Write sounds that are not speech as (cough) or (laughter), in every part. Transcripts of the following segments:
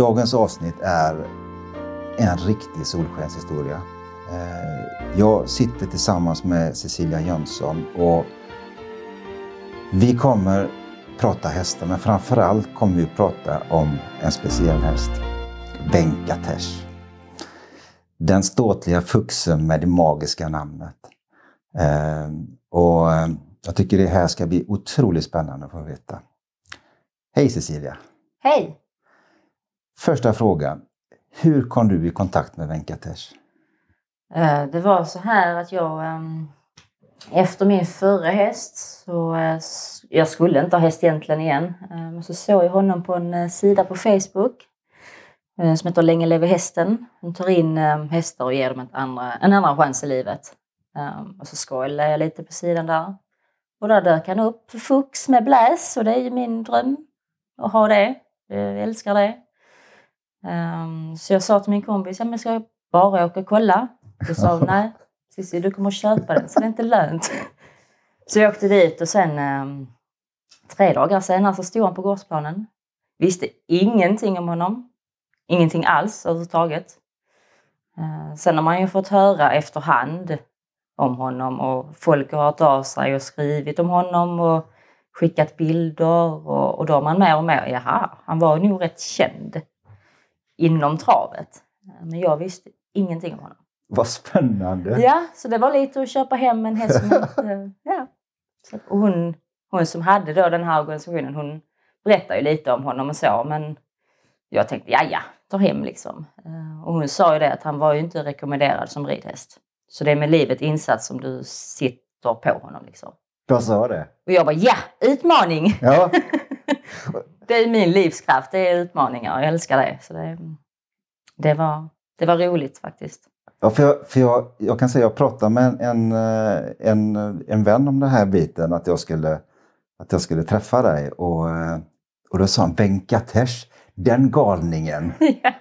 Dagens avsnitt är en riktig solskenshistoria. Eh, jag sitter tillsammans med Cecilia Jönsson och vi kommer prata hästar, men framförallt kommer vi prata om en speciell häst. Venkatesh. Den ståtliga fuxen med det magiska namnet. Eh, och eh, jag tycker det här ska bli otroligt spännande att få veta. Hej Cecilia! Hej! Första frågan. Hur kom du i kontakt med Venkatesh? Eh, det var så här att jag ehm, efter min förra häst så eh, jag skulle inte ha häst egentligen igen. Ehm, Men så såg jag honom på en eh, sida på Facebook som heter Länge leve hästen. De tar in ehm, hästar och ger dem ett andra, en andra chans i livet. Och så scrollade jag lite på sidan där. Och där dök han upp, Fux med bläs och det är ju min dröm att ha det. Jag älskar det. Ehm, Så jag sa till min kompis, ja men ska jag bara åka och kolla? Då sa hon, (laughs) nej Cissi du kommer att köpa den så det är inte lönt. Så jag åkte dit och sen ehm, tre dagar senare så stod han på gårdsplanen. Visste ingenting om honom. Ingenting alls överhuvudtaget. Eh, Sen har man ju fått höra efterhand om honom och folk har hört av sig och skrivit om honom och skickat bilder och, och då har man mer och mer, jaha, han var nog rätt känd inom travet. Men jag visste ingenting om honom. Vad spännande! Ja, så det var lite att köpa hem en häst. som (laughs) ja. Och hon, hon som hade då den här organisationen, hon berättade ju lite om honom och så, men jag tänkte, ja ja, ta hem liksom. Eh, Och hon sa ju det att han var ju inte rekommenderad som ridhäst. Så det är med livet insats som du sitter på honom liksom. Jag sa det. Och jag bara, ja, utmaning! Ja, (laughs) Det är min livskraft, det är utmaningar, jag älskar det. Så det, det, var, det var roligt faktiskt. ja för, jag, för jag, jag kan säga jag pratade med en, en, en vän om den här biten, att jag skulle, att jag skulle träffa dig. Och, och då sa han Venkatesh, den galningen. (laughs) Ja,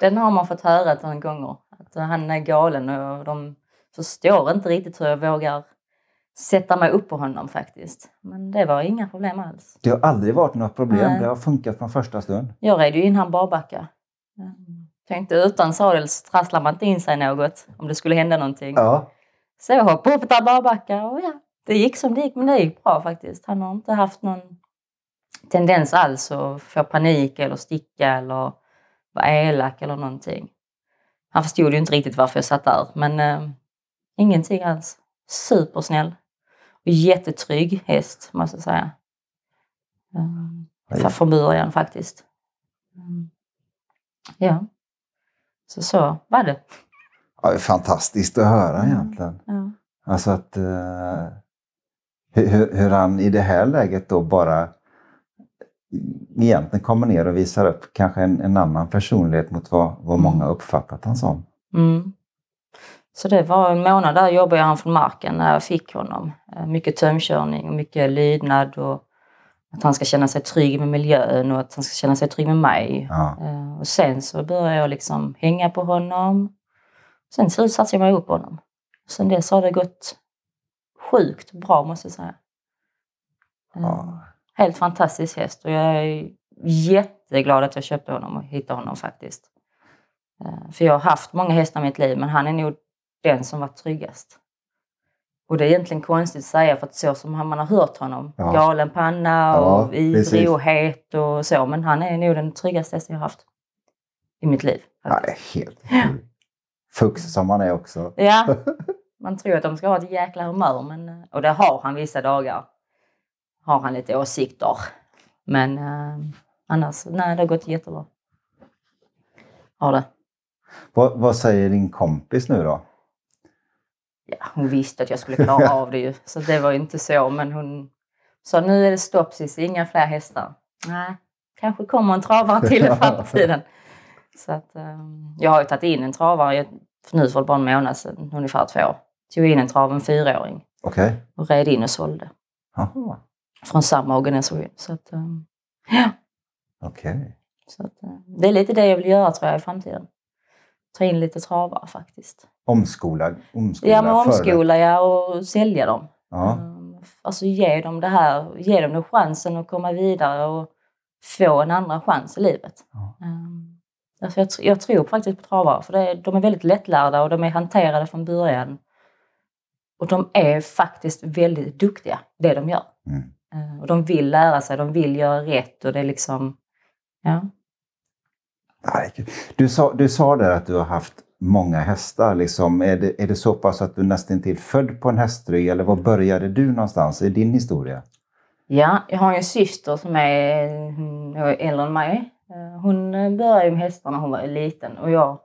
den har man fått höra ett antal gånger. Att han är galen och de förstår inte riktigt hur jag vågar sätta mig upp på honom faktiskt. Men det var inga problem alls. Det har aldrig varit några problem, Nej. det har funkat från första stund. Jag red ju in han barbacka. Tänkte utan sadel så trasslar man inte in sig något om det skulle hända någonting. Ja, Så jag hoppade upp där barbacka och ja, det gick som det gick. Men det gick bra faktiskt. Han har inte haft någon tendens alls att få panik eller sticka eller vara elak eller någonting. Han förstod ju inte riktigt varför jag satt där, men eh, ingenting alls. Supersnäll. Jättetrygg häst, måste jag säga. Um, från början faktiskt. Mm. Ja. Så så var det. ja det är fantastiskt att höra Mm. egentligen. Ja. Alltså att eh, hur, hur- han i det här läget då bara egentligen kommer ner och visar upp kanske en, en annan personlighet mot vad, vad många Mm. uppfattat han som. Mm. Så det var en månad där jobbade han från marken när jag fick honom. Eh, Mycket tömkörning och mycket lydnad och att han ska känna sig trygg med miljön och att han ska känna sig trygg med mig. Ja. Eh, Och sen så började jag liksom hänga på honom. Sen så satte jag mig upp på honom. Sen dess har det gått sjukt bra måste jag säga. Eh, Ja. Helt fantastisk häst och jag är jätteglad att jag köpte honom och hittade honom faktiskt. För jag har haft många hästar i mitt liv men han är nog den som var tryggast. Och det är egentligen konstigt att säga för att så som man har hört honom, Ja. galen panna Ja, och ivrig precis. och het och så, men han är nog den tryggaste jag har haft i mitt liv. Ja, det är helt sjukt. Fux som han är också. Ja, (laughs) man tror att de ska ha ett jäkla humör, men, eh, och det har han vissa dagar. Har han lite åsikter. Men eh, annars, nej det har gått jättebra. Har det. Vad, vad säger din kompis nu då? Ja, hon visste att jag skulle klara av det ju, så det var ju inte så. Men hon sa nu är det stopp Cissi, inga fler hästar. Nej, kanske kommer en travare till i (laughs) framtiden. Så att, eh, jag har ju tagit in en travare för nu för bara en månad sedan, ungefär två år. Tog in en trav, en fyraåring Okej. och red in och sålde. Jaha, från samma organisation. Så att, eh, ja, okej. så att, eh, det är lite det jag vill göra tror jag i framtiden. Ta in lite travare faktiskt. Omskola, omskola Ja, men omskola ja, och sälja dem. Ja, Eh, Alltså ge dem det här, ge dem den chansen att komma vidare och få en andra chans i livet. Ja. Eh, Alltså jag, jag tror faktiskt på travare för det de är väldigt lättlärda och de är hanterade från början. Och de är faktiskt väldigt duktiga, det de gör. Mm. Eh, Och de vill lära sig, de vill göra rätt och det är liksom... Ja. Du sa, du sa där att du har haft många hästar. Liksom. Är, det, är det så pass att du nästan till född på en hästrygg eller var började du någonstans i din historia? ja, jag har en syster som är äldre än mig. Hon började med hästar när hon var liten och jag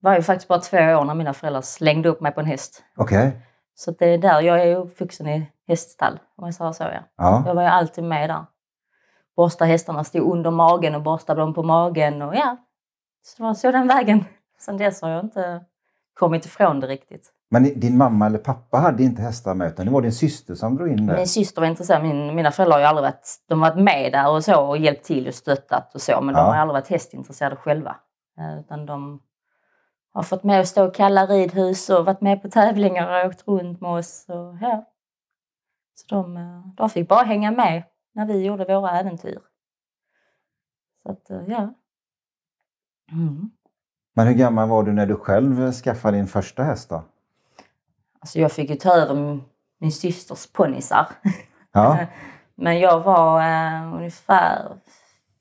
var ju faktiskt bara två år när mina föräldrar slängde upp mig på en häst. Okej. Så att det är där jag är uppvuxen i häststall, om jag säger så. Ja. Ja. Jag var ju alltid med där. Borsta hästarna, stod under magen och borstade dem på magen och ja. Så det var så den vägen. Sen dess har jag inte kommit ifrån det riktigt. Men din mamma eller pappa hade inte hästar med utan det var din syster som drog in det? Min syster var intresserad. Min, mina föräldrar har ju aldrig varit, de har varit med där och så och hjälpt till och stöttat och så. Men Ja. de har aldrig varit hästintresserade själva. Eh, Utan de har fått med och stå och kalla ridhus och varit med på tävlingar och åkt runt med oss. Och, ja. Så de, eh, de fick bara hänga med när vi gjorde våra äventyr. Så att, eh, ja. Mm. Men hur gammal var du när du själv skaffade din första häst då? Alltså jag fick ju ta över min, systers ponnysar. Ja. (laughs) Men jag var eh, ungefär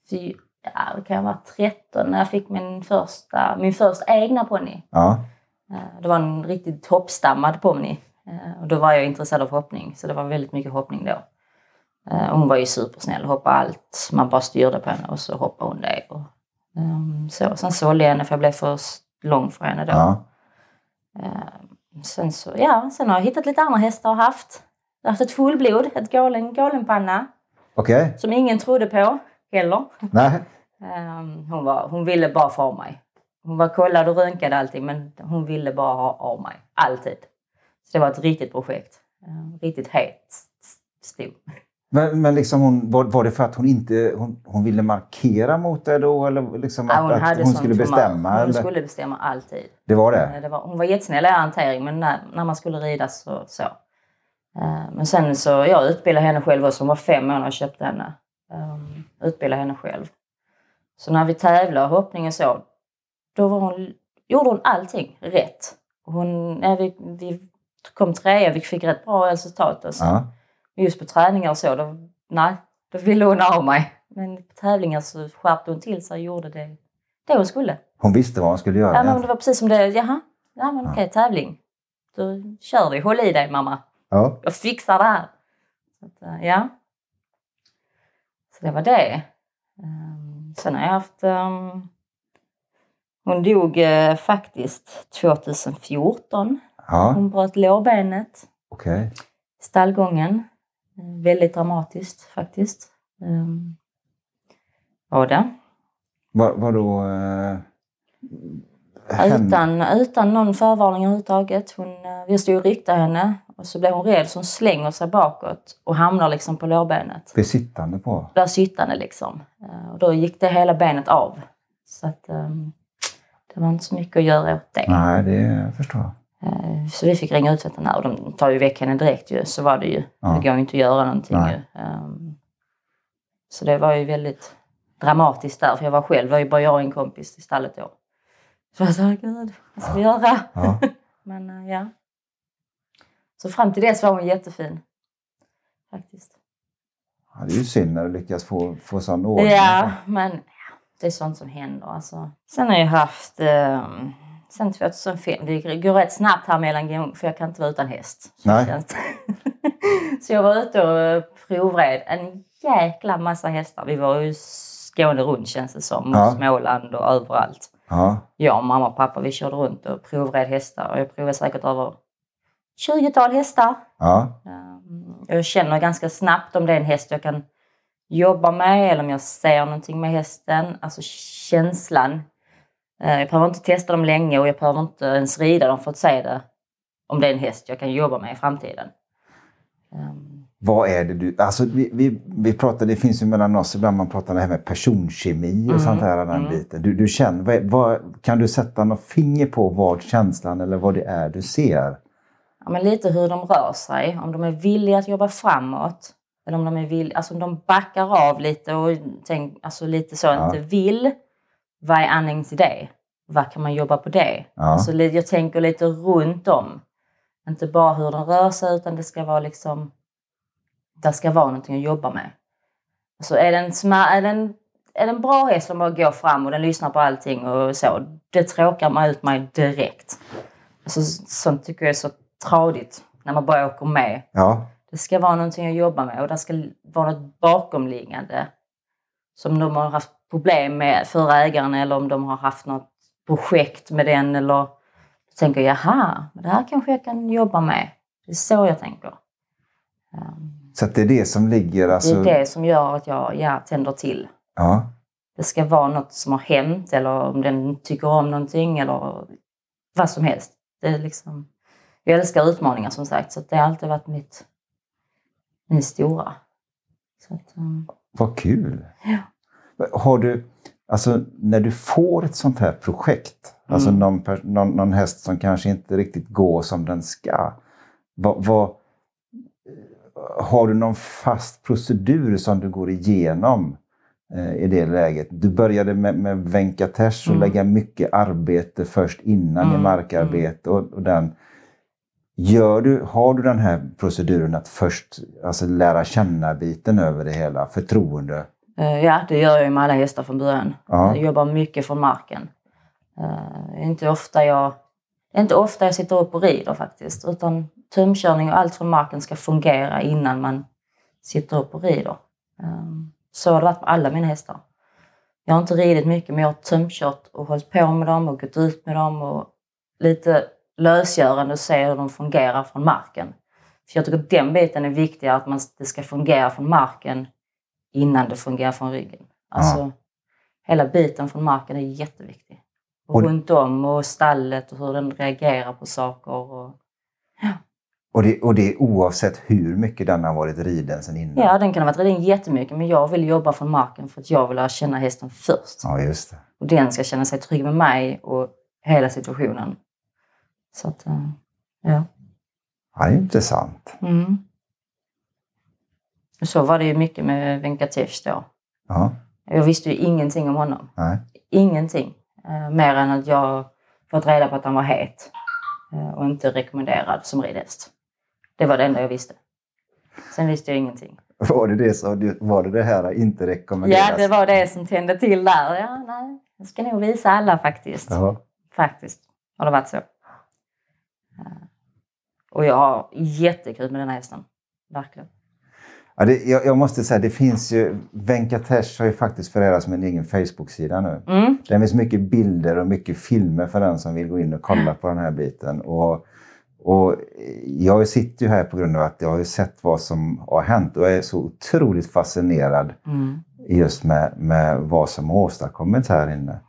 fy, ja, det kan jag vara 13 när jag fick min första, min första egna ponny. ja. Eh, det var en riktigt hoppstammad ponny. Eh, och då var jag intresserad av hoppning, så det var väldigt mycket hoppning då. Eh, hon var ju supersnäll, hoppade allt. Man bara styrde på henne och så hoppade hon det. Och, ehm, så. Sen sålde jag henne för jag blev för lång för henne då. ja. Eh, sen, så, ja, sen har jag hittat lite andra hästar och haft. Jag har haft ett fullblod, ett galen, galenpanna. Okej. Som ingen trodde på heller. Nej. Ehm, hon, var, hon ville bara få av mig. Hon var kollad och röntgade allting men hon ville bara ha av mig. Alltid. Så det var ett riktigt projekt. Riktigt het stor. Men, men liksom hon, var, var det för att hon inte hon, hon ville markera mot dig då? Eller liksom Ja, att, hon att hade hon skulle bestämma? Hon eller? skulle bestämma alltid. Det var Eh, det? Det var, hon var jättesnäll i hantering men när, när man skulle rida så. så. Eh, men sen så, jag utbildade henne själv också. Hon var fem år när jag köpte henne. Um, utbildade henne själv. Så när vi tävlade hoppning och så, då var hon, gjorde hon allting rätt. Hon, ja, vi, vi kom trea, vi fick rätt bra resultat. Och så. Ja. Just på träningar och så, då, nej, då ville hon av mig. Men på tävlingar så skärpte hon till sig och gjorde det, det hon skulle. Hon visste vad hon skulle göra? Ja, men det var precis som det, jaha, ja men okej, tävling. Då kör vi, håll i dig mamma. ja. Jag fixar det här. Så eh, ja. Så det var det. Ehm, Sen har jag haft... ehm, Hon dog eh, faktiskt 2014. ja. Hon bröt lårbenet i stallgången. Väldigt dramatiskt faktiskt. Um, var det. Var, vadå? Eh, Utan, utan någon förvarning överhuvudtaget. Hon, eh, vi stod och ryckte henne och så blev hon rädd så hon slänger sig bakåt och hamnar liksom på lårbenet. Blir sittande på? Där sittande liksom. Eh, Och då gick det hela benet av. Så att ehm, det var inte så mycket att göra åt det. Nej, det förstår jag. Eh, Så vi fick ringa ut veterinär och de tar ju väck henne direkt ju. Så var det ju. Ja. Det går ju inte att göra någonting Nej. ju. Ehm, Så det var ju väldigt dramatiskt där. För jag var själv, det var ju bara jag och en kompis i stallet då. Så jag sa, gud, vad ska vi göra? Ja. (laughs) Men eh, ja. Så fram till dess var hon jättefin. Faktiskt. Ja, det är ju synd när du lyckas få, få sån ordning. Ja, men det är sånt som händer. Alltså. Sen har jag haft, eh, sen 2005, det går rätt snabbt här mellan för jag kan inte vara utan häst. Så, Nej. (laughs) så jag var ute och provred en jäkla massa hästar. Vi var ju Skåne runt känns det som, och Ja. Småland och överallt. Ja. Jag och mamma och pappa vi körde runt och provred hästar och jag provade säkert över 20-tal hästar. Ja. Um, Jag känner ganska snabbt om det är en häst jag kan jobba med eller om jag ser någonting med hästen. Alltså känslan. Eh, Jag behöver inte testa dem länge och jag behöver inte ens rida dem för att se det. Om det är en häst jag kan jobba med i framtiden. Um, Vad är det du... Alltså vi, vi, vi pratar, det finns ju mellan oss ibland man pratar om det här med personkemi och Mm, sånt här. Den mm. biten. Du, du känner, vad, vad, kan du sätta något finger på vad känslan eller vad det är du ser? ja, men lite hur de rör sig. Om de är villiga att jobba framåt. Eller om de är villiga, alltså om de backar av lite och tänk, alltså lite så Ja. inte vill. Vad är det? Vad kan man jobba på det? Ja. Alltså, jag tänker lite runt om. Inte bara hur den rör sig utan det ska vara liksom... Det ska vara någonting att jobba med. Alltså är den, sma- är den, är den bra häst som bara går fram och den lyssnar på allting och så. Det tråkar man ut mig direkt. Alltså, sånt tycker jag är så tradigt när man bara åker med. Ja. Det ska vara någonting att jobba med och det ska vara något bakomliggande som de har haft problem med förra ägaren eller om de har haft något projekt med den eller tänker jag, jaha, det här kanske jag kan jobba med. Det är så jag tänker. Um, Så att det är det som ligger alltså... det är det som gör att jag ja, tänder till. Ja. Det ska vara något som har hänt eller om den tycker om någonting eller vad som helst. Det är liksom, jag älskar utmaningar som sagt så det har alltid varit mitt, min stora. Så att, um, Vad kul! Ja. Har du, alltså när du får ett sånt här projekt, alltså Mm. någon, per- någon, någon häst som kanske inte riktigt går som den ska. Vad, vad, har du någon fast procedur som du går igenom eh, i det läget? Du började med, med Venkatesh och Mm. lägga mycket arbete först innan i Mm, markarbete och, och den. Gör du, har du den här proceduren att först alltså, lära känna biten över det hela, förtroende? eh, ja, det gör jag med alla hästar från början. Ja. Jag jobbar mycket från marken. Eh, inte ofta jag, inte ofta jag sitter upp och rider faktiskt. Utan tömkörning och allt från marken ska fungera innan man sitter upp och rider. Eh, Så har det varit med alla mina hästar. Jag har inte ridit mycket men jag har tömkört och hållit på med dem och gått ut med dem och lite lösgörande och se hur de fungerar från marken. För jag tycker att den biten är viktigare, att man, det ska fungera från marken innan det fungerar från ryggen. Alltså, hela biten från marken är jätteviktig. Och, Och- runt om och stallet och hur den reagerar på saker. Och, Och det, och det är oavsett hur mycket den har varit riden sen innan? ja, den kan ha varit riden jättemycket men jag vill jobba från marken för att jag vill lära känna hästen först. Ja, just det. Och den ska känna sig trygg med mig och hela situationen. Så att, eh, ja. Ja, det är intressant. Mm. Så var det ju mycket med Venkatesh då. Ja, Jag visste ju ingenting om honom. nej. Ingenting. Eh, mer än att jag fått reda på att han var het. Eh, och inte rekommenderad som ridhäst. Det var det enda jag visste. Sen visste jag ingenting. Var det det, så, var det, det här inte rekommenderas? Ja, det var det som tände till där. Ja, nej. Jag ska nog visa alla faktiskt. Ja. Faktiskt har det varit så. Eh, Och jag har jättekul med den här hästen. Verkligen. Ja, det, jag, jag måste säga, det finns ju... Venkatesh har ju faktiskt förärats med en egen Facebook-sida nu. Mm. Det finns mycket bilder och mycket filmer för den som vill gå in och kolla på den här biten. Och, och jag sitter ju här på grund av att jag har sett vad som har hänt och jag är så otroligt fascinerad Mm. just med, med vad som har åstadkommits här inne.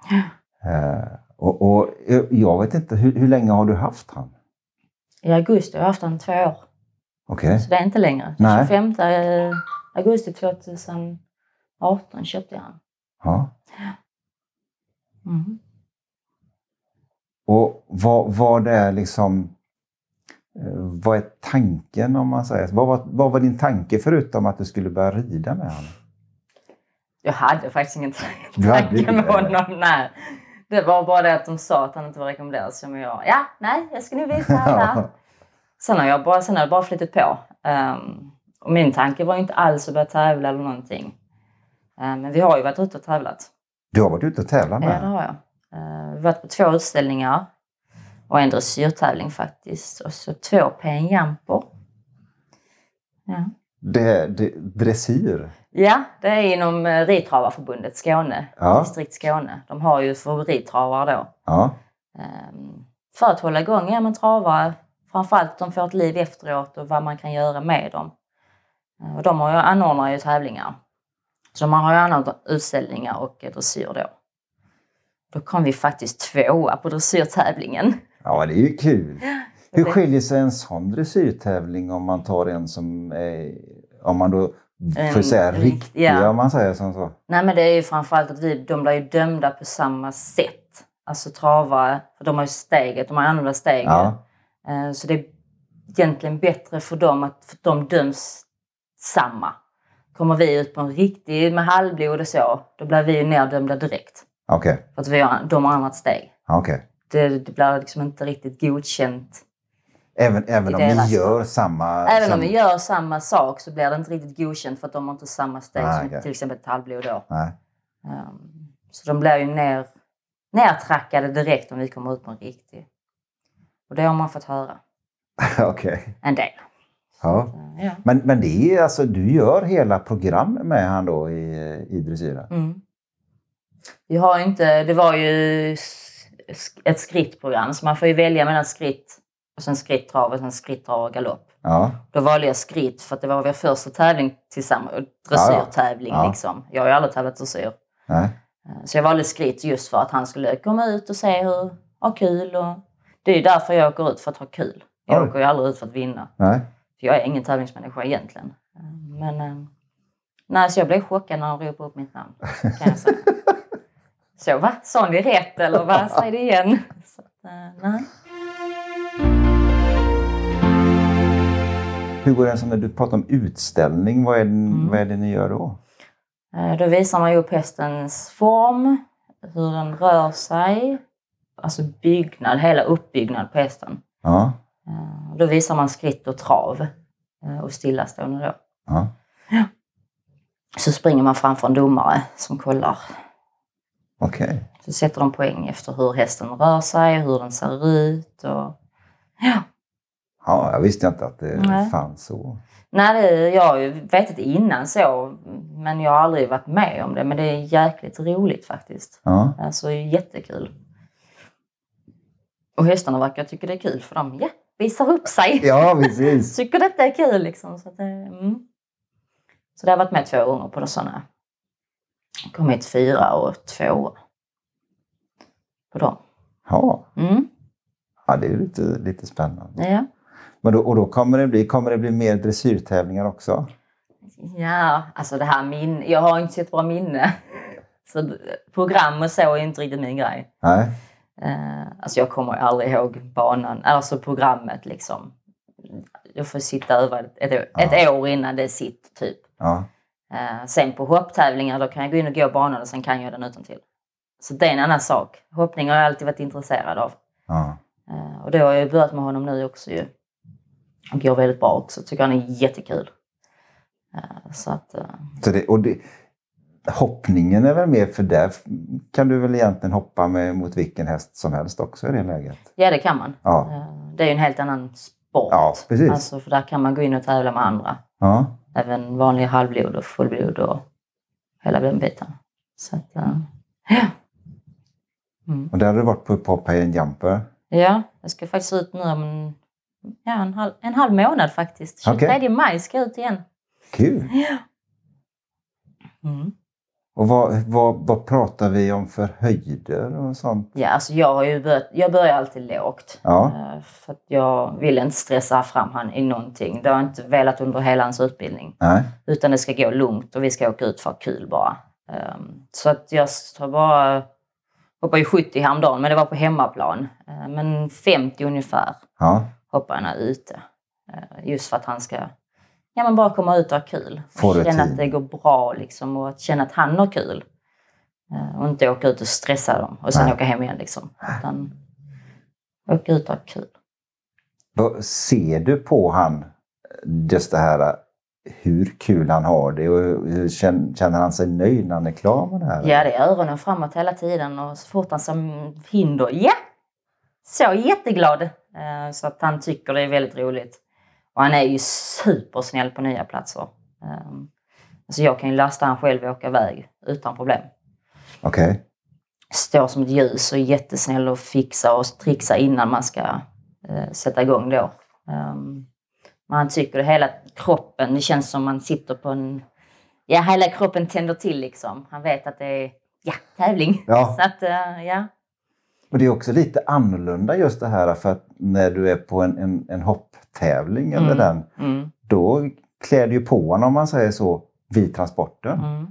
Eh, och, och jag vet inte, hur, hur länge har du haft han? I augusti har jag haft den två år. Okej. Så det är inte längre. Nej. 25 eh, augusti 2018 köpte jag den. Ja. Mm. Och vad, vad är liksom... eh, Vad är tanken om man säger? Vad var, vad var din tanke förutom att du skulle börja rida med honom? Jag hade faktiskt ingen (laughs) tanke med honom. Nej. Det var bara det att de sa att han inte var rekommenderad. Så jag, ja, nej, jag ska nu visa alla. (laughs) Sen har jag bara, sen har jag bara flyttat på. Ehm, och min tanke var inte alls att börja tävla eller någonting. Ehm, men vi har ju varit ute och tävlat. Du har varit ute och tävlat Ja, med det honom? har jag. Uh, vi har varit på två utställningar. Och en dressyrtävling faktiskt. Och så två PN-jamper. Ja. Det, det, dressyr? Ja, det är inom uh, Ridtravarförbundet Skåne. Ja. Distrikt Skåne. De har ju favorittravare då. Ja. Ehm, för att hålla igång ja, men travare. Framförallt de får ett liv efteråt och vad man kan göra med dem. Eh, Och de har ju, anordnar ju tävlingar. Så de har ju anordnat utställningar och eh, dressyr då. Då kom vi faktiskt tvåa på dressyrtävlingen. ja, det är ju kul. Hur skiljer sig en sån dressyrtävling om man tar en som är, om man då får En säga rikt- riktig, ja. om man säger som så? Nej men det är ju framförallt att vi, de blir ju dömda på samma sätt. Alltså travare, för de har ju steget, de har annorlunda steg. Ja. Eh, Så det är egentligen bättre för dem att för de döms samma. Kommer vi ut på en riktig med halvblod och så, då blir vi ju neddömda direkt. Okej. För att vi har, de har annat steg. okej. Det, det blir liksom inte riktigt godkänt. Även, även om ni gör samma... Även som- om vi gör samma sak så blir det inte riktigt godkänt för att de har inte samma steg Ah, som okej. till exempel tallblod då. Nej. Ehm, så de blir ju ner, nertrackade direkt om vi kommer ut på en riktig. Och det har man fått höra (laughs) Okej. en del. Ja. Ja. Men, men det är alltså, du gör hela program med han då i, i dressyren? Mm. Vi har inte, det var ju ett skrittprogram så man får ju välja mellan skritt och sen skritt, trav och sen skritt, trav och galopp. Ja. Då valde jag skritt för att det var vår första tävling tillsammans, dressyrtävling Ja, ja. liksom. Jag har ju aldrig tävlat dressyr. Nej. Eh, Så jag valde skritt just för att han skulle komma ut och se hur, ha kul. Och det är ju därför jag åker ut, för att ha kul. Jag Oj. åker ju aldrig ut för att vinna. Nej. För jag är ingen tävlingsmänniska egentligen. Eh, Men eh, nej, så jag blev chockad när han ropade upp mitt namn. Kan jag säga. (laughs) Så va? Sa ni rätt eller vad? Säg det igen. Så nej. Hur går det som när du pratar om utställning? Vad är, det- Mm. vad är det ni gör då? Eh, Då visar man ju upp hästens form, hur den rör sig, alltså byggnad, hela uppbyggnad på hästen. Ja. Eh, Då visar man skritt och trav eh, och stillastående då. ja. Så springer man framför en domare som kollar. Okej. Så sätter de poäng efter hur hästen rör sig, hur den ser ut och ja. Ja, jag visste inte att det Nej. fanns så. Nej, det, jag har ju vetat innan så, men jag har aldrig varit med om det. Men det är jäkligt roligt faktiskt. Ja. Alltså jättekul. Och hästarna verkar tycka det är kul för de ja, visar upp sig. (laughs) ja, precis. (laughs) Tycker detta är kul liksom. Så, att, det- mm. så det har varit med två gånger på sådana. Kommit fyra och två på dem. Ja, Mm. ja det är lite, lite spännande. Ja. Men då, och då kommer det, bli, kommer det bli mer dressyrtävlingar också? ja, alltså det här min Jag har inte så bra minne. Så program och så är inte riktigt min grej. Nej. Eh, alltså jag kommer aldrig ihåg banan, alltså programmet liksom. Jag får sitta över ett, ett, ett år innan det är sitt typ. Ja. Eh, sen på hopptävlingar då kan jag gå in och gå banan och sen kan jag den utan till. Så det är en annan sak. Hoppning har jag alltid varit intresserad av. ja. Eh, och det har jag börjat med honom nu också ju. Går väldigt bra också. Tycker han är jättekul. Eh, så att, eh, Så det, och det, hoppningen är väl mer för där kan du väl egentligen hoppa med, mot vilken häst som helst också i det läget? ja det kan man. Ja. Eh, det är ju en helt annan sport. Ja, precis. Alltså, för där kan man gå in och tävla med andra. Ja. Även vanliga halvblod och fullblod och hela den biten. Så att, ja. Mm. Och där har du varit på, på Pay and Jumper. Ja, jag ska faktiskt ut nu om en, ja, en, halv, en halv månad faktiskt. 23 Okej. maj ska jag ut igen. Kul! Mm. Och vad, vad, vad pratar vi om för höjder och sånt? Ja, alltså jag har ju börjat, jag börjar alltid lågt. Ja. Eh, För att jag vill inte stressa fram han i någonting. Det har jag inte velat under hela hans utbildning. Nej. Utan det ska gå lugnt och vi ska åka ut för kul bara. Ehm, Så att jag har bara hoppade ju 70 häromdagen, men det var på hemmaplan. Eh, Men 50 ungefär Ja. Hoppar han ute. Eh, Just för att han ska ja, men bara komma ut och ha kul. Och känna att det går bra liksom, och att känna att han har kul. Eh, Och inte åka ut och stressa dem och sen Nej. åka hem igen. Liksom. Utan åka ut och ha kul. Vad ser du på han just det här hur kul han har det och känner han sig nöjd när han är klar med det här? Ja, det är öronen framåt hela tiden och så fort han som hinder, ja! Så jätteglad! Eh, Så att han tycker det är väldigt roligt. Och han är ju supersnäll på nya platser. Eh, Alltså jag kan ju lasta han själv och åka iväg utan problem. Okej. Står som ett ljus och är jättesnäll och fixa och trixa innan man ska eh, sätta igång då. Um, men han tycker det hela kroppen, det känns som man sitter på en... Ja, hela kroppen tänder till liksom. Han vet att det är ja, tävling. Ja. (laughs) Så att, eh, ja. Och det är också lite annorlunda just det här för att när du är på en, en, en hopptävling eller Mm. den, Mm, då klär du ju på honom om man säger så vid transporten. mm.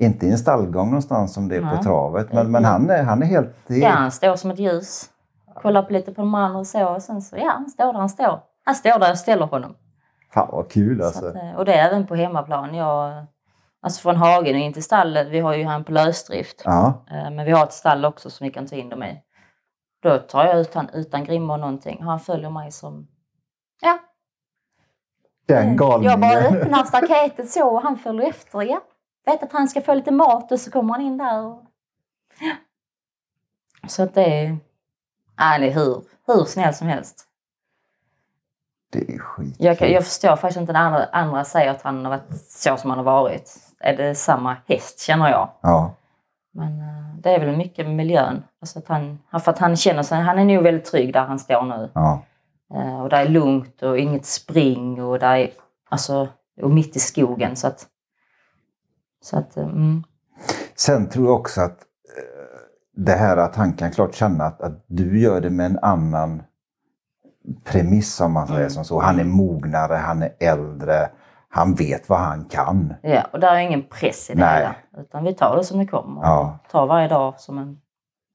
Inte i en stallgång någonstans som det är på Nej. travet. Men, men han, är, han är helt... Ja, han står som ett ljus. Kollar på lite på de andra och så. Och sen så, ja, han står där han står. Han står där jag ställer honom. Fan vad kul Så alltså. att, eh, och det är även på hemmaplan. Jag Alltså från hagen och in till stallet. Vi har ju han på lösdrift. Ja. Eh, Men vi har ett stall också som vi kan ta in dem i. Då tar jag ut han utan grimma och någonting. Han följer mig som... Ja, Den galningen. jag bara öppnar staketet så och han följer efter. Ja. Vet att han ska få lite mat och så kommer han in där. Och... Ja. Så att det är... Han är hur, hur snäll som helst. Det är skit. Jag, jag förstår faktiskt inte när andra, andra säger att han har varit så som han har varit. Är det samma häst känner jag. Ja. Men eh, det är väl mycket med miljön. Alltså att han, för att han känner sig, han är nog väldigt trygg där han står nu. Ja. Eh, Och det är lugnt och inget spring och där är, alltså, och mitt i skogen. Så att, så att eh, mm, Sen tror jag också att det här att han kan klart känna att, att du gör det med en annan premiss om man säger Mm. som så. Han är mognare, han är äldre, han vet vad han kan. ja, och där är ingen press i det Nej. hela. Utan vi tar det som det kommer. Ja. Tar varje dag som, en,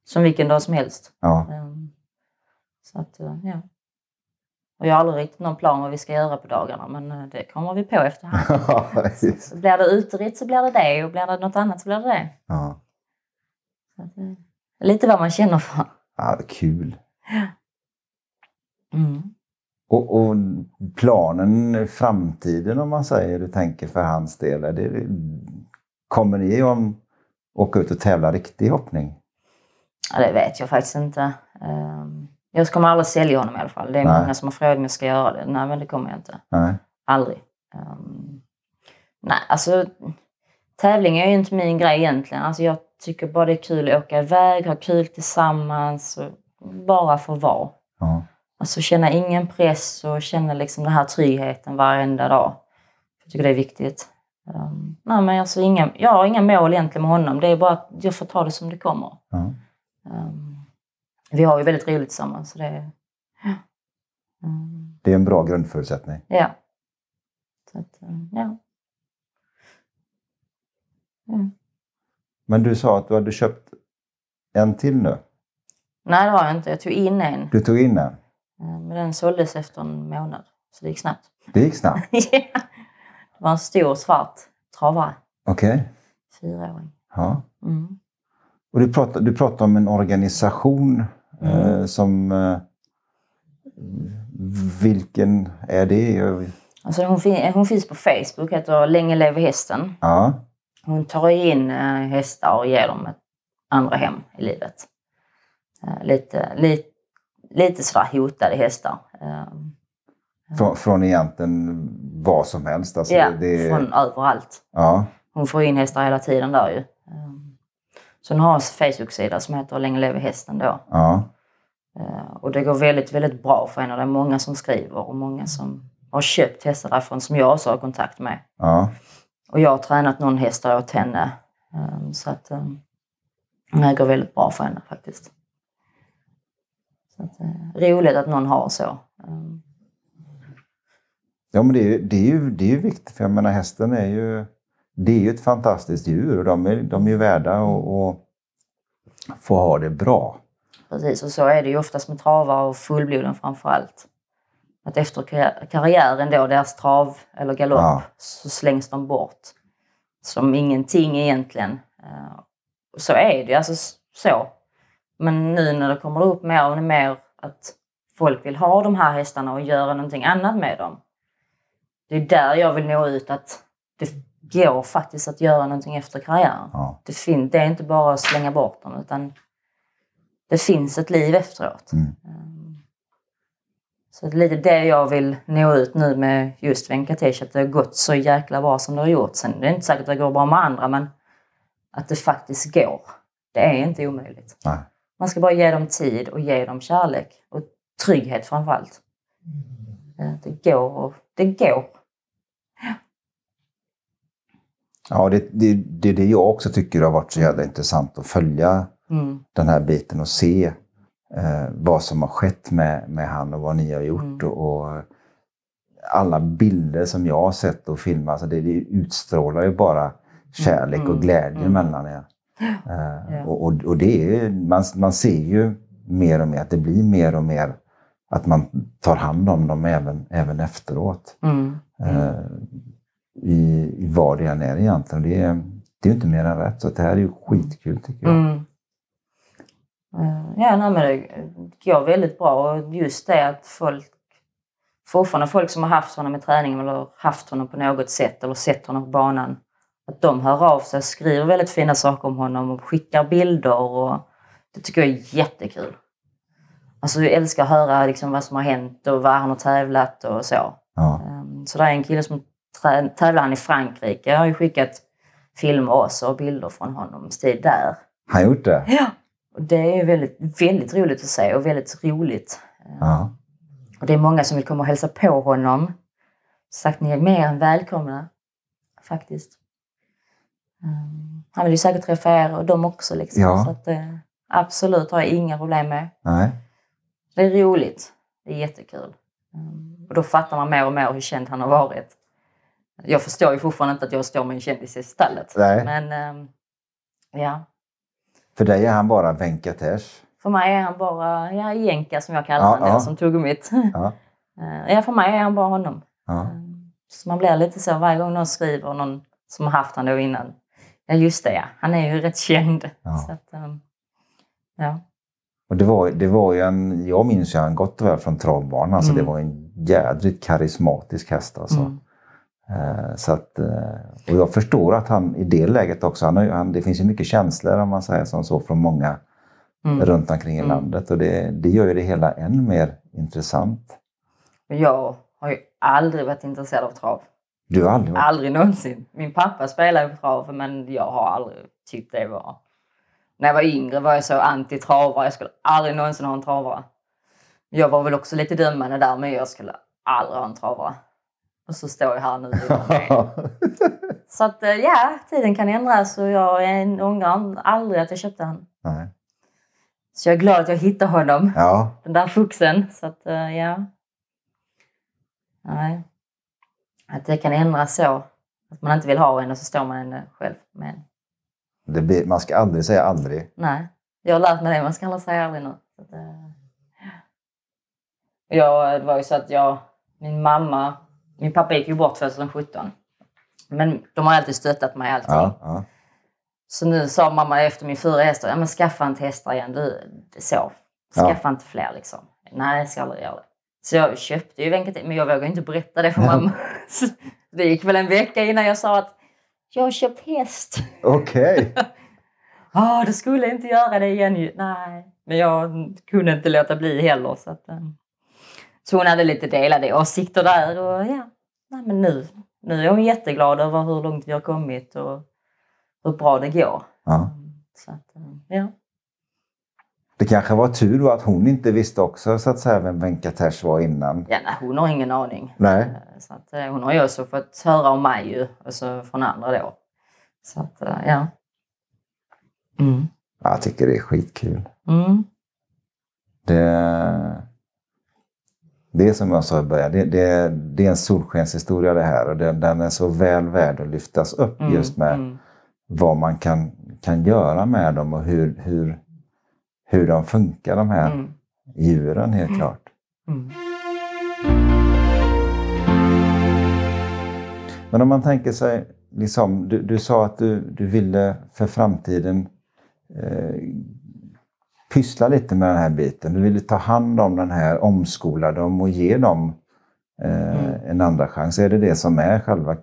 som vilken dag som helst. Ja. Ehm, Så att, eh, ja. Och jag har aldrig riktigt någon plan vad vi ska göra på dagarna men eh, det kommer vi på efterhand. (laughs) Precis. Blir det uteritt så blir det det och blir det något annat så blir det det. ja. Så att, eh, lite vad man känner för. ja, kul. Mm. Och, och planen, framtiden om man säger, du tänker för hans del. Det, kommer ni att åka ut och tävla riktig hoppning? Ja, det vet jag faktiskt inte. Ehm, Jag kommer aldrig sälja honom i alla fall. Det är Nej. många som har frågat om jag ska göra det. Nej, men det kommer jag inte. Nej. Aldrig. Ehm, nej, alltså tävling är ju inte min grej egentligen. Alltså jag tycker bara det är kul att åka iväg, ha kul tillsammans och bara få vara. Ja. Alltså känna ingen press och känna liksom den här tryggheten varenda dag. Jag tycker det är viktigt. Um, nej, men alltså inga, jag har inga mål egentligen med honom. Det är bara att jag får ta det som det kommer. Ja. Um, vi har ju väldigt roligt tillsammans. Så det, är- ja. Um, Det är en bra grundförutsättning. ja. Så att, ja. Mm. Men du sa att du hade köpt en till nu. Nej, det har jag inte. Jag tog in en. Du tog in en. Eh, Men den såldes efter en månad. Så det gick snabbt. Det gick snabbt. (laughs) Ja. det var en stor svart travare. Okej. Fyraåring. Ja. Mm. Och du pratar, du pratar om en organisation eh, Mm. som... Eh, vilken är det? Alltså hon, fin- hon finns på Facebook, heter Länge leve hästen. Ja. Hon tar in eh, hästar och ger dem ett andra hem i livet. Eh, lite, lite, lite sådär hotade hästar. Eh, Från, från egentligen vad som helst. Alltså ja, det, från överallt. ja. Hon får in hästar hela tiden där ju. Eh, så hon har en Facebook-sida som heter Länge leve hästen då. Ja. Eh, Och det går väldigt, väldigt bra för henne. Det är många som skriver och många som har köpt hästar därifrån som jag också har kontakt med. Ja. Och jag har tränat någon hästar åt henne. Så att det går väldigt bra för henne faktiskt. Så att, eh, roligt att någon har så. Eh, Ja, men det är, det, är ju, det är ju viktigt. För jag menar hästen är ju, det är ju ett fantastiskt djur och de är, de är ju värda att få ha det bra. Precis, och så är det ju oftast med travar och fullbloden framför allt. Att efter karri- karriären då, deras trav eller galopp, Ja. så slängs de bort. Som ingenting egentligen. Eh, Så är det ju, alltså så. Men nu när det kommer upp mer och mer att folk vill ha de här hästarna och göra någonting annat med dem. Det är där jag vill nå ut att det går faktiskt att göra någonting efter karriären. Ja. Det, fin- det är inte bara att slänga bort dem utan det finns ett liv efteråt. Mm. Um, Så det är lite det jag vill nå ut nu med just Venkatesh, att det har gått så jäkla bra som det har gjort. Sen det är inte säkert att det går bra med andra, men att det faktiskt går. Det är inte omöjligt. Nej. Man ska bara ge dem tid och ge dem kärlek och trygghet framför allt. Eh, Det går det går. Ja, det, det, det är det jag också tycker har varit så jävla intressant att följa Mm. den här biten och se eh, vad som har skett med, med han och vad ni har gjort. Mm. Och, och alla bilder som jag har sett och filmat, alltså det, det utstrålar ju bara kärlek Mm, och glädje mm. mellan er. Eh, Ja. och, och, och det är, man, man ser ju mer och mer att det blir mer och mer att man tar hand om dem även, även efteråt. Mm. Eh, i, i vad det än är egentligen. Det är, det är ju inte mer än rätt. Så det här är ju skitkul tycker jag. Mm. Eh, Ja, nej, men det går väldigt bra. Och just det att folk, fortfarande folk som har haft honom i träningen eller haft honom på något sätt eller sett honom på banan, att de hör av sig och skriver väldigt fina saker om honom och skickar bilder. Och det tycker jag är jättekul. Alltså jag älskar att höra liksom vad som har hänt och vad han har tävlat och så. Ja. Ehm, Så det är en kille som tävlar han i Frankrike. Jag har ju skickat filmer också och bilder från honom tid där. Han har gjort det? Ja. Och det är ju väldigt, väldigt roligt att se och väldigt roligt. Ehm, Ja. Och det är många som vill komma och hälsa på honom. Sagt ni är mer än välkomna. Faktiskt. Ehm, Han vill ju säkert träffa er och dem också. Liksom. Ja. Så att, eh, absolut har jag inga problem med. Nej. Det är roligt. Det är jättekul. Ehm, Och då fattar man mer och mer hur känd han har varit. Jag förstår ju fortfarande inte att jag står med en kändis i stallet. Nej. Men ehm, ja, För dig är han bara Venkatesh. för mig är han bara ja, jänka som jag kallar Ja, honom ja. som tuggummit. Ja. (laughs) Eh, ja, för mig är han bara honom. Ja. Så man blir lite så varje gång någon skriver, någon som har haft honom då innan. Ja, just det ja. Han är ju rätt känd. Ja. Så att, ehm, ja. Och det var, det var ju en, jag minns ju han gott och väl från travbanan. Alltså Mm. Det var en jädrigt karismatisk häst. Alltså. Mm. Eh, så att, eh, och jag förstår att han i det läget också, han, han, det finns ju mycket känslor om man säger som så från många Mm. runt omkring i Mm. landet. Och det, det gör ju det hela än mer intressant. Jag har ju aldrig varit intresserad av trav. Du har aldrig varit... Aldrig någonsin. Min pappa spelade på trav men jag har aldrig tyckt det var... När jag var yngre var jag så anti-travare. Jag skulle aldrig någonsin ha en travare. Jag var väl också lite dömande där men jag skulle aldrig ha en travare. Och så står jag här nu. (laughs) Så att eh, ja, tiden kan ändras och jag är- ångrar aldrig att jag köpte han. Nej. Så jag är glad att jag hittade honom. Ja, Den där fuxen. Så att eh, ja. Nej. Att det kan ändras så. Att man inte vill ha en och så står man eh, själv med en. det blir, man ska aldrig säga aldrig. Nej. Jag har lärt mig det. Man ska aldrig säga aldrig nu. Eh, ja. jag, det var ju så att jag, min mamma, min pappa gick ju bort 2017. Men de har alltid stöttat mig i allting. Ja, ja. Så nu sa mamma efter min förra häst, ja men skaffa inte hästar igen. Du, så. Skaffa inte fler liksom. Nej, jag ska aldrig göra det. Så jag köpte ju Venkat, men jag vågade inte berätta det för mamma. (laughs) Det gick väl en vecka innan jag sa att jag har köpt häst. Okej. (laughs) Ja, det skulle jag inte göra det igen ju. Nej, men jag kunde inte låta bli heller. Så, att, eh, så hon hade lite delade åsikter där och ja, nej, men nu, nu är hon jätteglad över hur långt vi har kommit och hur bra det går. Ja. Så att, eh, ja. Det kanske var tur då att hon inte visste också så att säga vem Venkatesh var innan. Ja, nej, hon har ingen aning. Nej. Eh, Så att, eh, hon har ju också fått höra om mig ju, alltså från andra då. Så att, eh, ja. Mm. Ja, Jag tycker det är skitkul. Mm. Det, det är som jag sa i början, det, det, det är en solskenshistoria det här och den, den är så väl värd att lyftas upp Mm. just med Mm. vad man kan, kan göra med dem och hur, hur, hur de funkar de här Mm. djuren helt klart. Mm. Men om man tänker sig, liksom, du, du sa att du, du ville för framtiden eh, pyssla lite med den här biten. Du ville ta hand om den här, omskola dem och ge dem eh, Mm. en andra chans. Är det det som är själva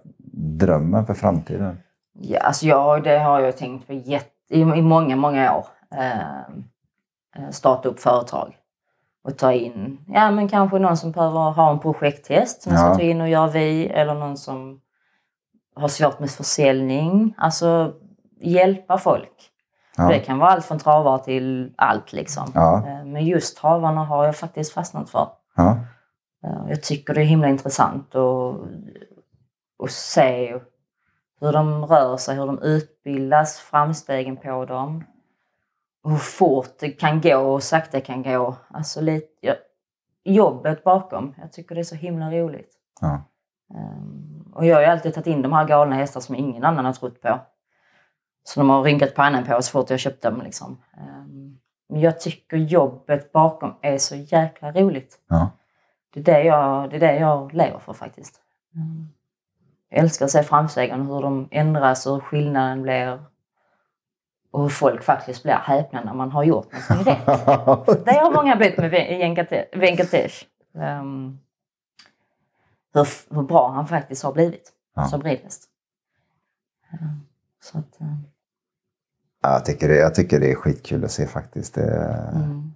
drömmen för framtiden? Ja, alltså jag, det har jag tänkt på jätte, i, i många, många år. Eh, starta upp företag och ta in, ja men kanske någon som behöver ha en projekthäst som Ja. ska ta in och göra vi eller någon som har svårt med försäljning. Alltså hjälpa folk. Ja. Det kan vara allt från travare till allt liksom. Ja. Eh, Men just travarna har jag faktiskt fastnat för. Ja. Eh, Jag tycker det är himla intressant att, att se hur de rör sig, hur de utbildas, framstegen på dem. Hur fort det kan gå och sakta det kan gå. Alltså lite, ja, jobbet bakom. Jag tycker det är så himla roligt. Ja. Ehm, och jag har ju alltid tagit in de här galna hästar som ingen annan har trott på. Så de har rynkat pannan på så fort jag köpt dem. Liksom. Ehm, men jag tycker jobbet bakom är så jäkla roligt. Ja. Det är det jag, det är det jag lever för faktiskt. Mm. jag älskar att se framstegen, hur de ändras och hur skillnaden blir. Och hur folk faktiskt blir häpna när man har gjort någonting rätt. Det har många blivit med Venkate- Venkatesh. Um, hur, hur bra han faktiskt har blivit Ja. som ridhäst. Um, så att, um, Ja, jag, tycker det, jag tycker det är skitkul att se faktiskt. Det, mm.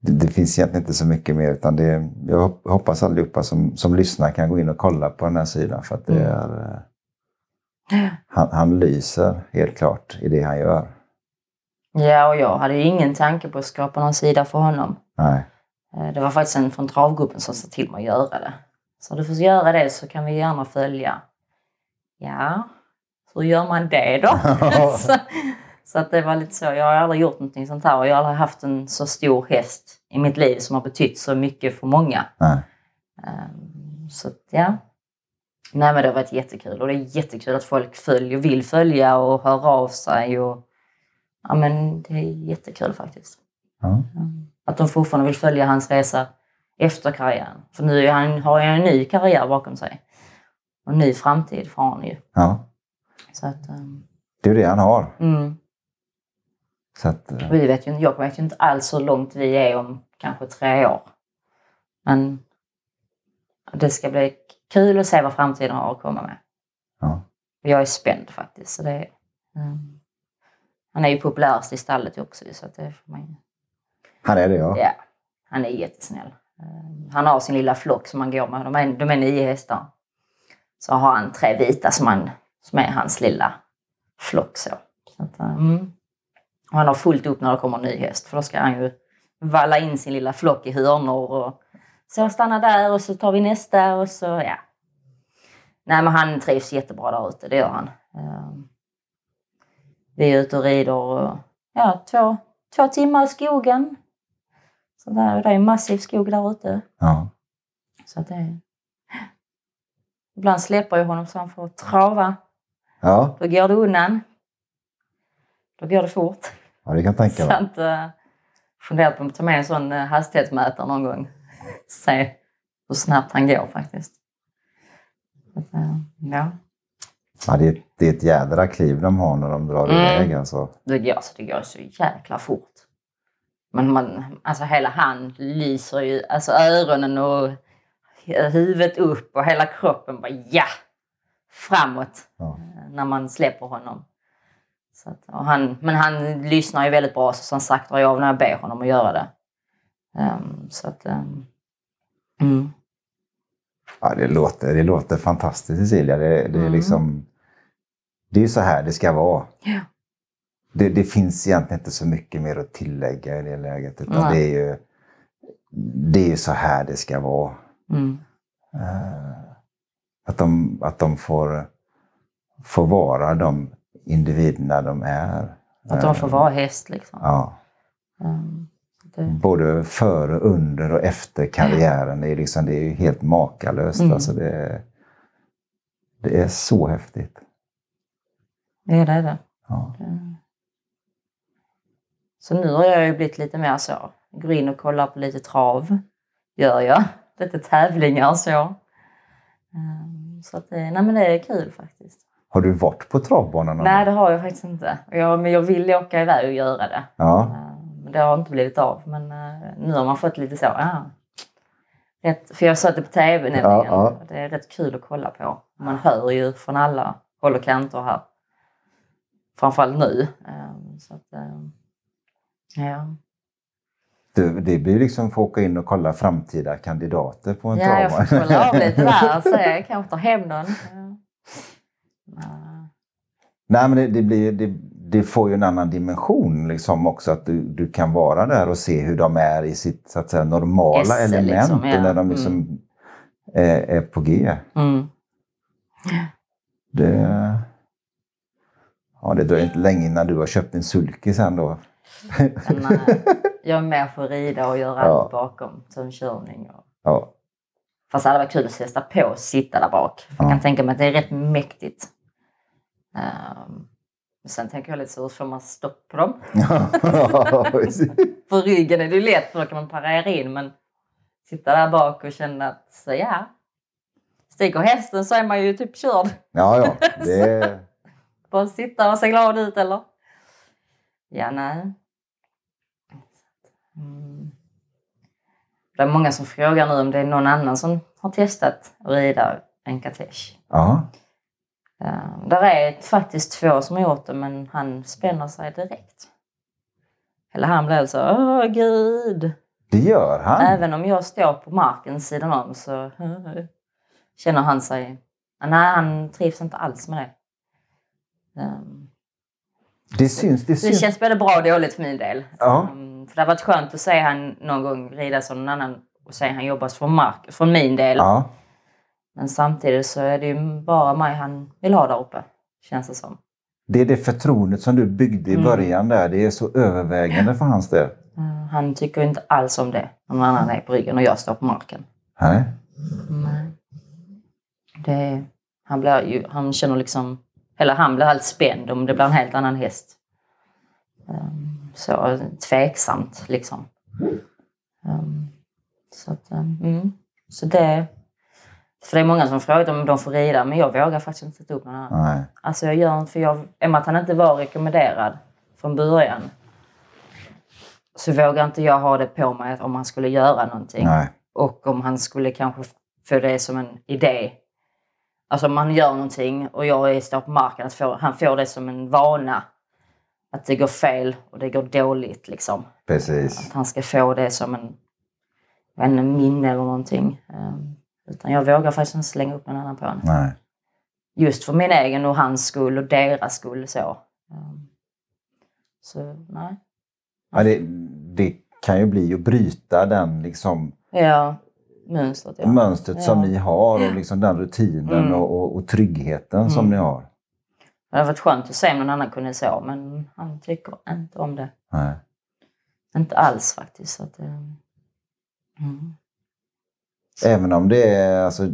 det, det finns egentligen inte så mycket mer. Utan det, jag hop- hoppas allihopa som, som lyssnar kan gå in och kolla på den här sidan. För att det Mm. är, eh, han, han lyser helt klart i det han gör. Ja, och jag hade ju ingen tanke på att skapa någon sida för honom. Nej. Eh, Det var faktiskt en från travgruppen som sa till mig att göra det. Så du får göra det så kan vi gärna följa. Ja, hur gör man det då? (laughs) (laughs) så, så att det var lite så. Jag har aldrig gjort någonting sånt här och jag har aldrig haft en så stor häst i mitt liv som har betytt så mycket för många. Nej. Ehm, Så att, ja. Nej men det har varit jättekul och det är jättekul att folk följer, vill följa och hör av sig. Och, ja men det är jättekul faktiskt. Mm. Att de fortfarande vill följa hans resa efter karriären. För nu han, har han en ny karriär bakom sig. Och en ny framtid får han ju. Ja, Så att, ehm, det är det han har. mm. Så att, eh, vi vet ju, jag vet ju inte alls hur långt vi är om kanske tre år. Men det ska bli kul att se vad framtiden har att komma med. ja. Och jag är spänd faktiskt. Så det, mm. Han är ju populärast i stallet också så att det får man ju- Han är det ja. Ja, han är jättesnäll. Eh, Han har sin lilla flock som han går med. De är, de är nio hästar. Så har han tre vita som, han, som är hans lilla flock. Så. Så att, mm. Och han har fullt upp när det kommer en ny häst. För då ska han ju valla in sin lilla flock i hörnor. Och så stanna där och så tar vi nästa och så ja. Nej men han trivs jättebra där ute, det gör han. Eh, Vi är ute och rider och, ja, två, två timmar i skogen. Så där, det är en massiv skog där ute. ja. Så att det. Ibland släpper jag honom så han får trava. Ja, Då går det undan. Då går det fort. ja det kan jag tänka Så mig. att, uh, funderat på att ta med en sån uh, hastighetsmätare någon gång. Se hur snabbt han går faktiskt. Ja, Ja, det, är, det är ett jädra kliv de har när de drar Mm. iväg. Alltså. det går, så det går så jäkla fort. Men man, alltså hela han lyser ju, alltså öronen och huvudet upp och hela kroppen bara ja! Framåt Ja. när man släpper honom. Så att, och han, men han lyssnar ju väldigt bra så han saktar jag av när jag ber honom att göra det. Ehm, så att... ehm, mm. Ja, det, låter, det låter fantastiskt Cecilia. Det, det är Mm. liksom... Det är så här det ska vara. Ja. Det, det finns egentligen inte så mycket mer att tillägga i det läget. Utan Nej. det är ju det är så här det ska vara. Mm. Eh, att de, att de får, får vara de individerna de är. Att de får Eh, vara häst liksom. Ja. Det, Både före, under och efter karriären. Det är, liksom, det är helt makalöst. Mm. Alltså det, det är så häftigt. det är det. det. Ja. Så nu har jag ju blivit lite mer så. Går in och kollar på lite trav. Gör jag. Lite tävlingar och så. Ehm, Så att det, nej men det är kul faktiskt. Har du varit på travbanan? Nej det har jag faktiskt inte. Jag, men jag vill åka iväg och göra det. Ja. Men det har inte blivit av. Men eh, nu har man fått lite så. Ah, rätt, för jag satt det på tv nämligen. Ja, ja. Det är rätt kul att kolla på. Man hör ju från alla håll och kanter här. Framförallt nu. Ehm, Så att, ehm, ja. Du, det blir liksom få åka in och kolla framtida kandidater på en ja, jag får kolla av lite (laughs) där. Så jag kanske tar hem någon. Ja. Nej, men det, det, blir, det, det får ju en annan dimension liksom också. Att du, du kan vara där och se hur de är i sitt så att säga, normala Esse, element. liksom, ja. När de liksom är, är på G. Mm. Det, ja, det dröjer inte länge innan du har köpt en sulky sen då. Jag är med för att rida och göra Ja. allt bakom. Som körning och Ja, Fast det hade varit kul att testa på att sitta där bak. För Jag Ja. kan tänka mig att det är rätt mäktigt. Um, sen tänker jag lite så, hur får man stopp på dem? (laughs) (laughs) På ryggen är det ju lätt för då kan man parera in men sitta där bak och känna att så ja, Stiger hästen så är man ju typ körd. Ja, ja. (laughs) Det... Bara sitta och se glad ut eller? Ja, nej. Mm. Det är många som frågar nu om det är någon annan som har testat att rida en katesh. Ja. Uh, där är faktiskt två som har gjort det men han spänner sig direkt. Eller han blev så, åh gud. Det gör han? Även om jag står på marken sidan om så känner han sig, nej han trivs inte alls med det. Um, det syns. Det, syns. det känns både bra och dåligt för min del. Ja. Um, för det har varit skönt att se han någon gång rida som någon annan och se han jobbar från, mark, från min del. Ja. Men samtidigt så är det ju bara mig han vill ha där uppe, känns det som. Det är det förtroendet som du byggde i Mm. början där. Det är så övervägande för hans del. Uh, han tycker inte alls om det, om någon annan är på ryggen och jag står på marken. Nej. Nej. Det, han, blir ju, han känner liksom, eller han blir helt spänd om det blir en helt annan häst. Um, så tveksamt liksom. Um, så att, um, mm. så det, för det är många som frågat om de får rida men jag vågar faktiskt inte ta upp någon annan. Nej. Alltså jag gör inte för jag, i och med att han inte var rekommenderad från början så vågar inte jag ha det på mig om han skulle göra någonting. Nej. Och om han skulle kanske få det som en idé. Alltså om han gör någonting och jag är- står på marken, att få, han får det som en vana. Att det går fel och det går dåligt liksom. Precis. Att han ska få det som en, inte, minne eller någonting. Um, utan jag vågar faktiskt inte slänga upp någon annan på honom. Nej. Just för min egen och hans skull och deras skull så. Um, så nej. Ja, det, det kan ju bli att bryta den liksom, Ja, mönstret ja. mönstret som Ja. ni har och liksom den rutinen Mm. och, och, och tryggheten som Mm. ni har. Det hade varit skönt att se om någon annan kunde så men han tycker inte om det. Nej. Inte alls faktiskt. Så att, eh, mm. Även om det är alltså,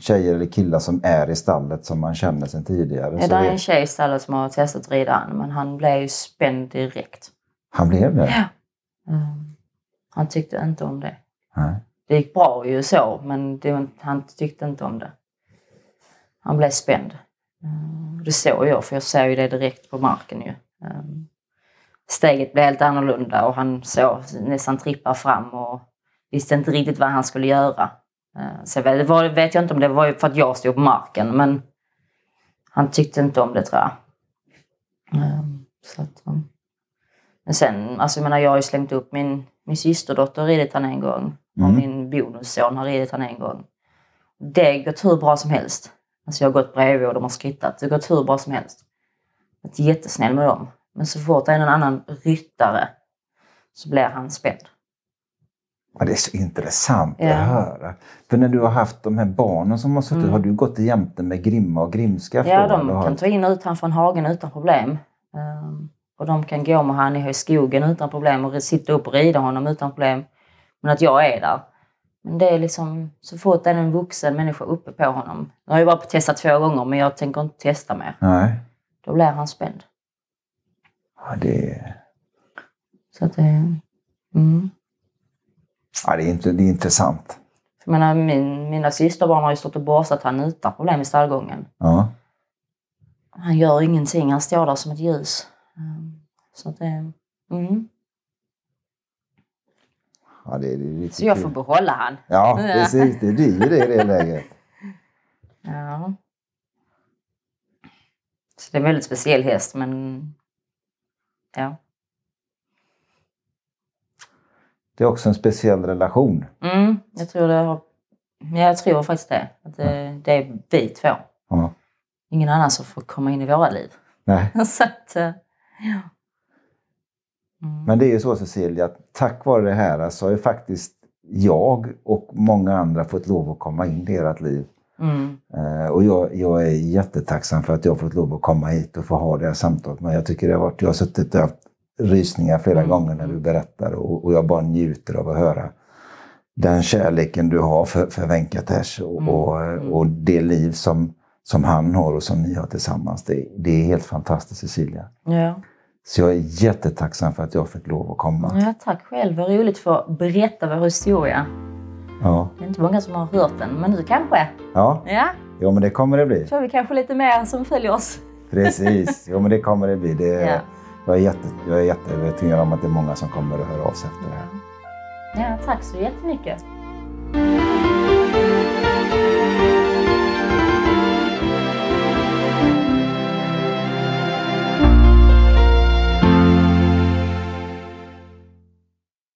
tjejer eller killar som är i stallet som man känner sedan tidigare. Ja, det är en tjej istället som har testat att rida men han blev ju spänd direkt. han blev det? Mm. Han tyckte inte om det. Nej. Det gick bra ju så men det, han tyckte inte om det. Han blev spänd. Mm. Det såg jag för jag ser ju det direkt på marken ju. Mm. Steget blev helt annorlunda och han så nästan trippar fram och visste inte riktigt vad han skulle göra. Eh, var, vet jag inte om det var för att jag stod på marken men han tyckte inte om det tror jag. Mm. Så att. Men sen, alltså jag menar jag har ju slängt upp min, min systerdotter har ridit han en gång. Och Mm. min bonusson har ridit han en gång. Det har gått hur bra som helst. Alltså jag har gått bredvid och de har skrittat. Det har gått hur bra som helst. Jag är jättesnäll med dem. Men så fort det är en annan ryttare så blir han spänd. Ja, det är så intressant Ja. att höra. För när du har haft de här barnen som har suttit, Mm. har du gått jämte med grimma och grimskaft? Ja, de har- kan ta in och ut han från hagen utan problem. Ehm, och de kan gå med han i skogen utan problem och sitta upp och rida honom utan problem. Men att jag är där. Men det är liksom, så fort det är en vuxen människa uppe på honom. Nu har jag bara testat två gånger men jag tänker inte testa mer. Nej. Då blir han spänd. Ja, det, Så att det... Mm. Ja, det, är, inte, det är intressant. Jag menar, min, mina systerbarn har ju stått och borstat han utan problem i stallgången. Ja. Han gör ingenting, han står där som ett ljus. Mm. Så det... Mm. Ja, det, är- det är Så jag får behålla han. Ja, precis. Det blir ju det i det läget. (laughs) Ja. Så det är en väldigt speciell häst men... Ja. Det är också en speciell relation. Mm, jag tror det har... Ja, jag tror faktiskt det. Att det, det är vi två. Ja. Ingen annan som får komma in i våra liv. Nej. (laughs) så att... eh, Ja. Mm. Men det är ju så Cecilia, att tack vare det här så har ju faktiskt jag och många andra fått lov att komma in i ert liv. Mm. Eh, och jag, jag är jättetacksam för att jag fått lov att komma hit och få ha det här samtalet. Men jag tycker det har varit, jag har suttit och haft rysningar flera Mm. gånger när du berättar och, och jag bara njuter av att höra den kärleken du har för, för Venkatesh och, Mm. och, Mm. och det liv som, som han har och som ni har tillsammans. Det, det är helt fantastiskt Cecilia. Ja. Så jag är jättetacksam för att jag fick lov att komma. ja, tack själv. Vad roligt att få berätta vår historia. Ja, Det är inte många som har hört den, men du kanske? ja. Ja, Jo, men det kommer det bli. får vi kanske lite mer som följer oss. Precis. Jo, men det kommer det bli. Det, Ja jag är, jätte, jag är jätteövertygad om att det är många som kommer att höra av sig efter det här. Ja, tack så jättemycket.